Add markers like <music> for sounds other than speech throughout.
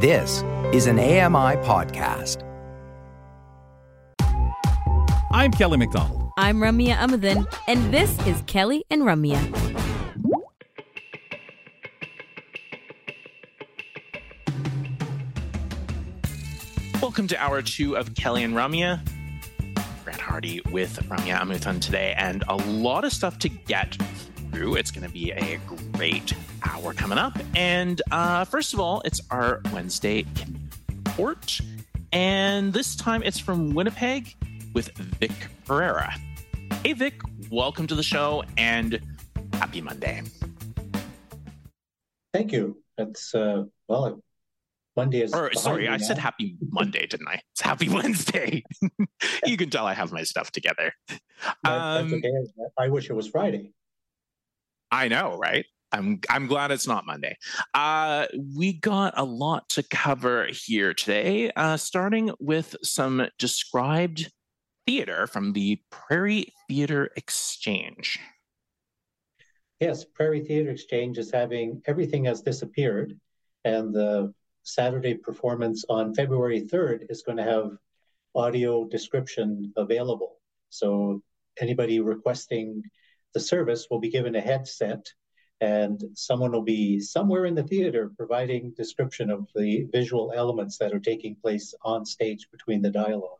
This is an AMI podcast. I'm Kelly McDonald. I'm Ramya Amuthan, and this is Kelly and Ramya. Welcome to hour two of Kelly and Ramya. Grant Hardy with Ramya Amuthan today, and a lot of stuff to get through. It's going to be a great hour coming up. And uh, first of all, it's our Wednesday report. And this time it's from Winnipeg with Vic Pereira. Hey, Vic, welcome to the show and happy Monday. Thank you. It's, uh, well, Monday is. Or, sorry, I said happy Monday, didn't I? It's happy Wednesday. <laughs> you can tell I have my stuff together. Um, okay. I wish it was Friday. I know, right? I'm I'm glad it's not Monday. Uh, we got a lot to cover here today, uh, starting with some described theater from the Prairie Theater Exchange. Yes, Prairie Theater Exchange is having Everything Has Disappeared, and the Saturday performance on February 3rd is going to have audio description available. So anybody requesting the service will be given a headset and someone will be somewhere in the theater providing description of the visual elements that are taking place on stage between the dialogue.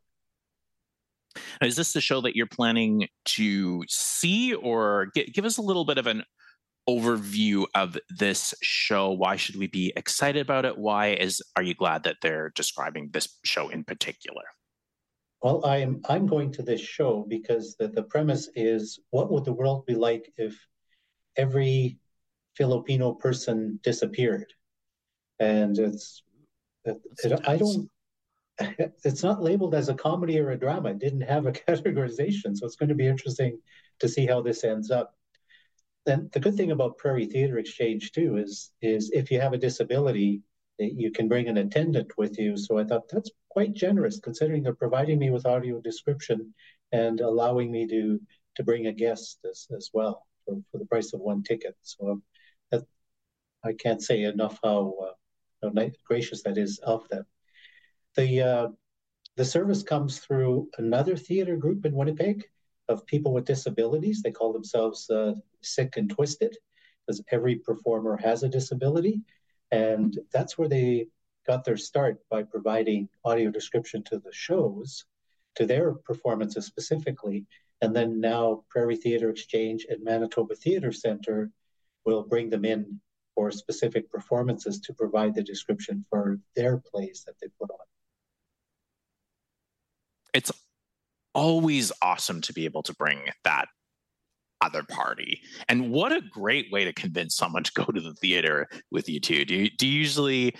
Is this the show that you're planning to see, or get, give us a little bit of an overview of this show? Why should we be excited about it? Why is are you glad that they're describing this show in particular? Well, I'm I'm going to this show because the, the premise is what would the world be like if every Filipino person disappeared? And it's it, it, I don't <laughs> it's not labeled as a comedy or a drama. It didn't have a <laughs> categorization, so it's going to be interesting to see how this ends up. Then the good thing about Prairie Theater Exchange too is is if you have a disability, you can bring an attendant with you. So I thought that's quite generous considering they're providing me with audio description and allowing me to to bring a guest as, as well for, for the price of one ticket. So that, I can't say enough how, uh, how gracious that is of them. The uh, the service comes through another theater group in Winnipeg of people with disabilities. They call themselves uh, Sick and Twisted because every performer has a disability and that's where they got their start by providing audio description to the shows, to their performances specifically. And then now Prairie Theater Exchange and Manitoba Theater Center will bring them in for specific performances to provide the description for their plays that they put on. It's always awesome to be able to bring that other party. And what a great way to convince someone to go to the theater with you too. Do you, do you usually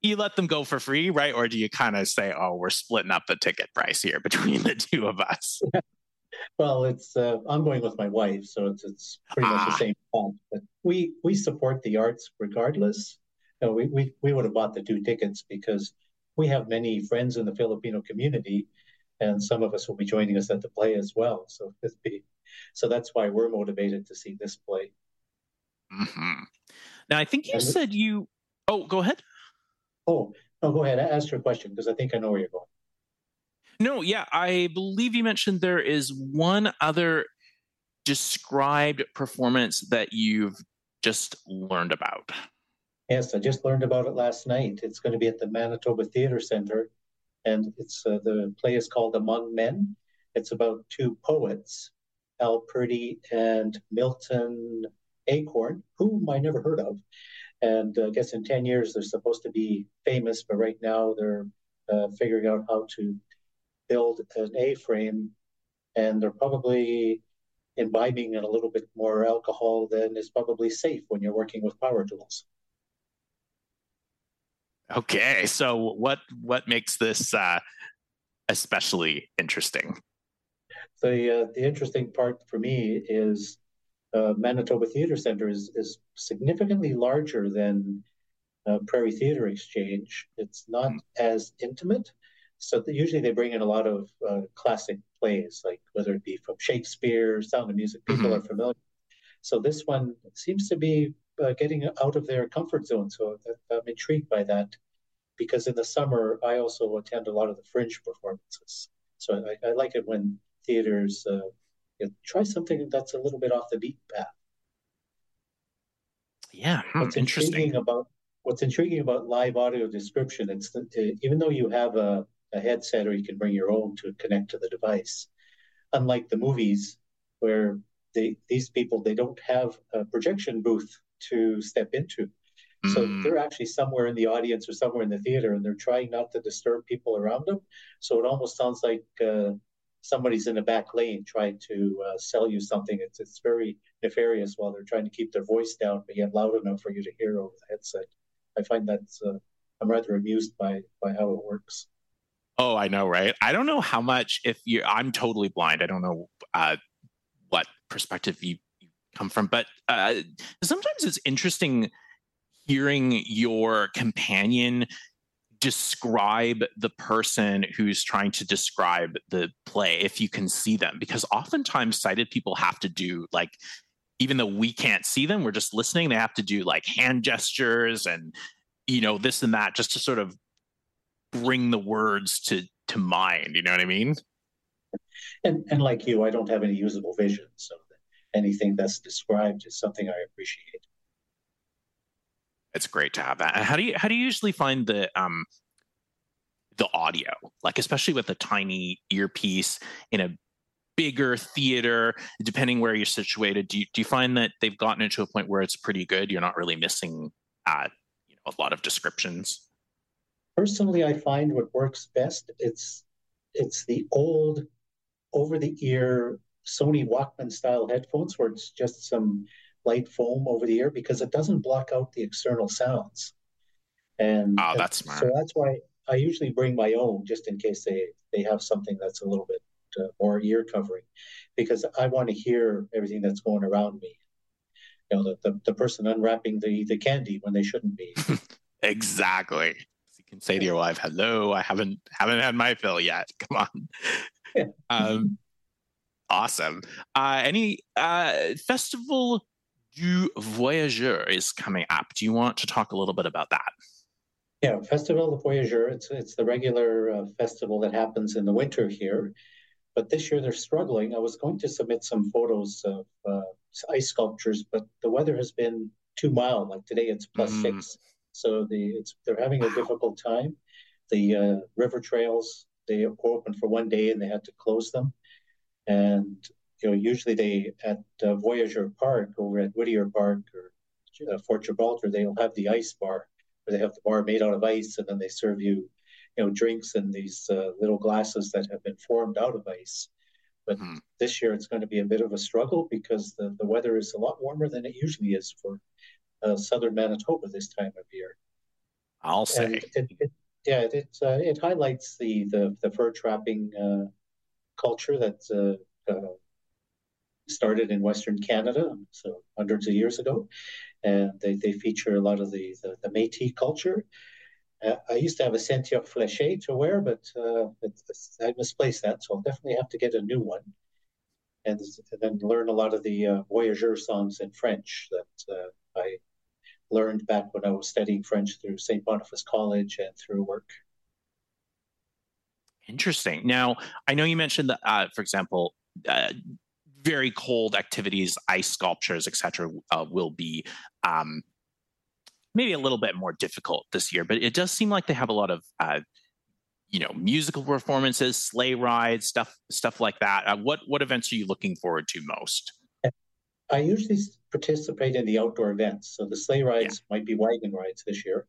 you let them go for free, right? Or do you kind of say, "Oh, we're splitting up the ticket price here between the two of us"? <laughs> Well, it's uh, I'm going with my wife, so it's it's pretty much ah. the same cost. But we we support the arts regardless. You know, we we we would have bought the two tickets because we have many friends in the Filipino community, and some of us will be joining us at the play as well. So it'd be so that's why we're motivated to see this play. Mm-hmm. Now, I think you and said you. Oh, go ahead. Oh, no, go ahead. Ask your question because I think I know where you're going. No, yeah, I believe you mentioned there is one other described performance that you've just learned about. Yes, I just learned about it last night. It's going to be at the Manitoba Theatre Center, and it's uh, the play is called Among Men. It's about two poets Al Purdy and Milton Acorn, whom I never heard of. And uh, I guess in 10 years they're supposed to be famous, but right now they're uh, figuring out how to build an A frame. And they're probably imbibing in a little bit more alcohol than is probably safe when you're working with power tools. Okay, so what what makes this uh, especially interesting? the uh, the interesting part for me is uh, Manitoba Theatre Centre is is significantly larger than uh, Prairie Theatre Exchange. It's not mm. as intimate, so usually they bring in a lot of uh, classic plays, like whether it be from Shakespeare, Sound of Music. People mm-hmm. are familiar. So this one seems to be uh, getting out of their comfort zone. So I'm intrigued by that. because in the summer I also attend a lot of the fringe performances. So I, I like it when theaters uh, you know, try something that's a little bit off the beaten path. Yeah, hmm, what's interesting intriguing about what's intriguing about live audio description. It's the, uh, even though you have a, a headset or you can bring your own to connect to the device. Unlike the movies, where they, these people they don't have a projection booth to step into. So mm. they're actually somewhere in the audience or somewhere in the theater, and they're trying not to disturb people around them. So it almost sounds like uh, somebody's in a back lane trying to uh, sell you something. It's it's very nefarious while they're trying to keep their voice down but yet loud enough for you to hear over the headset. I find that's uh, I'm rather amused by by how it works. Oh, I know, right? I don't know how much. If you, I'm totally blind. I don't know uh, what perspective you, come from, but uh, sometimes it's interesting hearing your companion describe the person who's trying to describe the play if you can see them because oftentimes sighted people have to do like even though we can't see them we're just listening they have to do like hand gestures and you know this and that just to sort of bring the words to to mind you know what i mean and and like you i don't have any usable vision so anything that's described is something i appreciate it's great to have that. And how do you how do you usually find the um the audio? Like especially with a tiny earpiece in a bigger theater, depending where you're situated, do you do you find that they've gotten it to a point where it's pretty good? You're not really missing uh, you know, a lot of descriptions. Personally, I find what works best it's it's the old over the ear Sony Walkman style headphones where it's just some light foam over the ear because it doesn't block out the external sounds. And, oh, that's smart. so that's why I usually bring my own just in case they, they have something that's a little bit uh, more ear covering because I want to hear everything that's going around me. You know, the, the, the person unwrapping the, the candy when they shouldn't be. <laughs> exactly. Can say to your wife, hello, I haven't haven't had my fill yet. <laughs> Come on. Yeah. um, awesome. Uh, any uh, festival du Voyageur is coming up. Do you want to talk a little bit about that? Yeah, Festival de Voyageur. It's it's the regular uh, festival that happens in the winter here, but this year they're struggling. I was going to submit some photos of uh, ice sculptures, but the weather has been too mild. Like today, it's plus mm. six, so the it's they're having a difficult time. The uh, river trails they were open for one day and they had to close them, and you know, usually they at uh, Voyageur Park over at Whittier Park or uh, Fort Gibraltar, they'll have the ice bar where they have the bar made out of ice, and then they serve you, you know, drinks in these uh, little glasses that have been formed out of ice. But hmm. this year it's going to be a bit of a struggle because the, the weather is a lot warmer than it usually is for uh, southern Manitoba this time of year. I'll say. It, it, yeah, it uh, it highlights the the, the fur trapping uh, culture that uh, started in Western Canada, so hundreds of years ago, and they, they feature a lot of the, the, the Métis culture. Uh, I used to have a ceinture fléché to wear, but uh, I misplaced that, so I'll definitely have to get a new one. And, and then learn a lot of the uh, voyageur songs in French that uh, I learned back when I was studying French through St. Boniface College and through work. Interesting. Now, I know you mentioned that, uh, for example, uh, very cold activities, ice sculptures, etc., uh, will be um, maybe a little bit more difficult this year. But it does seem like they have a lot of uh, you know musical performances, sleigh rides, stuff stuff like that. Uh, what what events are you looking forward to most? I usually participate in the outdoor events. So the sleigh rides yeah. might be wagon rides this year,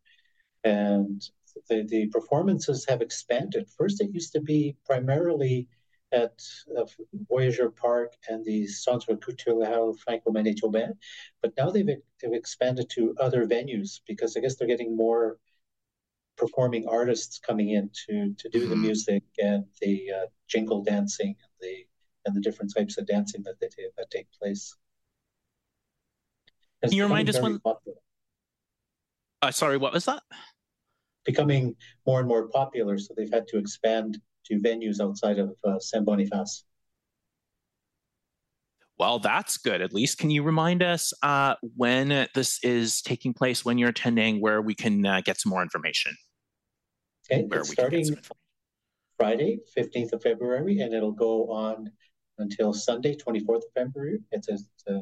and the, the performances have expanded. First, it used to be primarily at uh, Voyageur Park and the Centre Culturel Franco-Manitobain, but now they've, they've expanded to other venues because I guess they're getting more performing artists coming in to to do mm-hmm. the music and the uh, jingle dancing and the and the different types of dancing that they that take place. Can you remind us when? Uh, sorry, what was that? Becoming more and more popular, so they've had to expand to venues outside of uh, Saint Boniface. Well, that's good. At least, can you remind us uh, when this is taking place, when you're attending, where we can uh, get some more information? Okay, it's starting Friday, 15th of February, and it'll go on until Sunday, 24th of February. It's a, it's a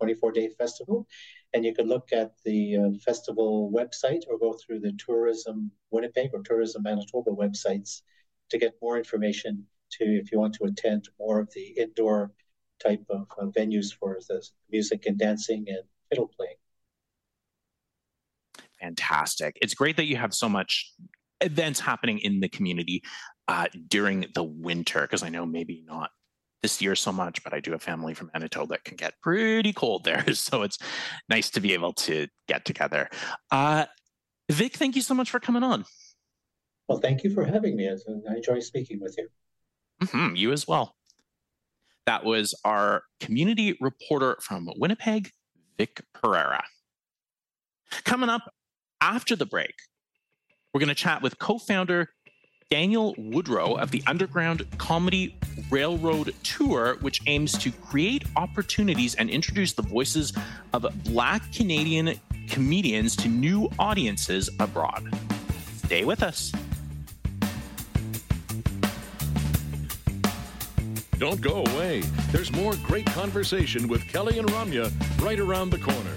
24 day festival. And you can look at the uh, festival website or go through the Tourism Winnipeg or Tourism Manitoba websites to get more information to if you want to attend more of the indoor type of uh, venues for the music and dancing and fiddle playing. Fantastic. It's great that you have so much events happening in the community uh, during the winter, because I know maybe not this year so much, but I do have family from Manitoba that can get pretty cold there. <laughs> So it's nice to be able to get together. Uh, Vic, thank you so much for coming on. Well, thank you for having me. I enjoy speaking with you. Mm-hmm, you as well. That was our community reporter from Winnipeg, Vic Pereira. Coming up after the break, we're going to chat with co founder Daniel Woodrow of the Underground Comedy Railroad Tour, which aims to create opportunities and introduce the voices of Black Canadian comedians to new audiences abroad. Stay with us. Don't go away. There's more great conversation with Kelly and Ramya right around the corner.